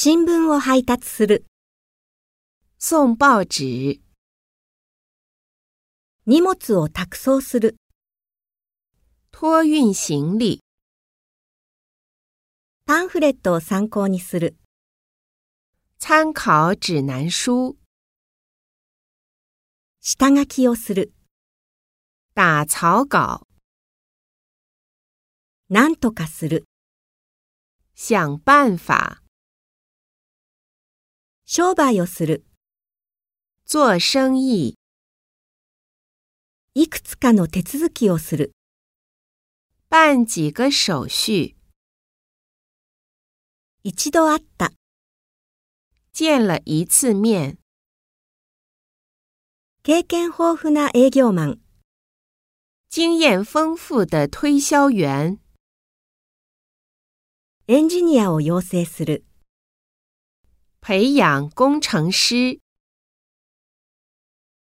新聞を配達する。送报纸、荷物を託送する。托运行李、パンフレットを参考にする。参考指南书、下書きをする。打草稿、なんとかする。想办法、商売をする。做生意、いくつかの手続きをする。办几个手续、一度会った。见了一次面、経験豊富な営業マン。经验丰富的推销员、エンジニアを養成する。培养工程师。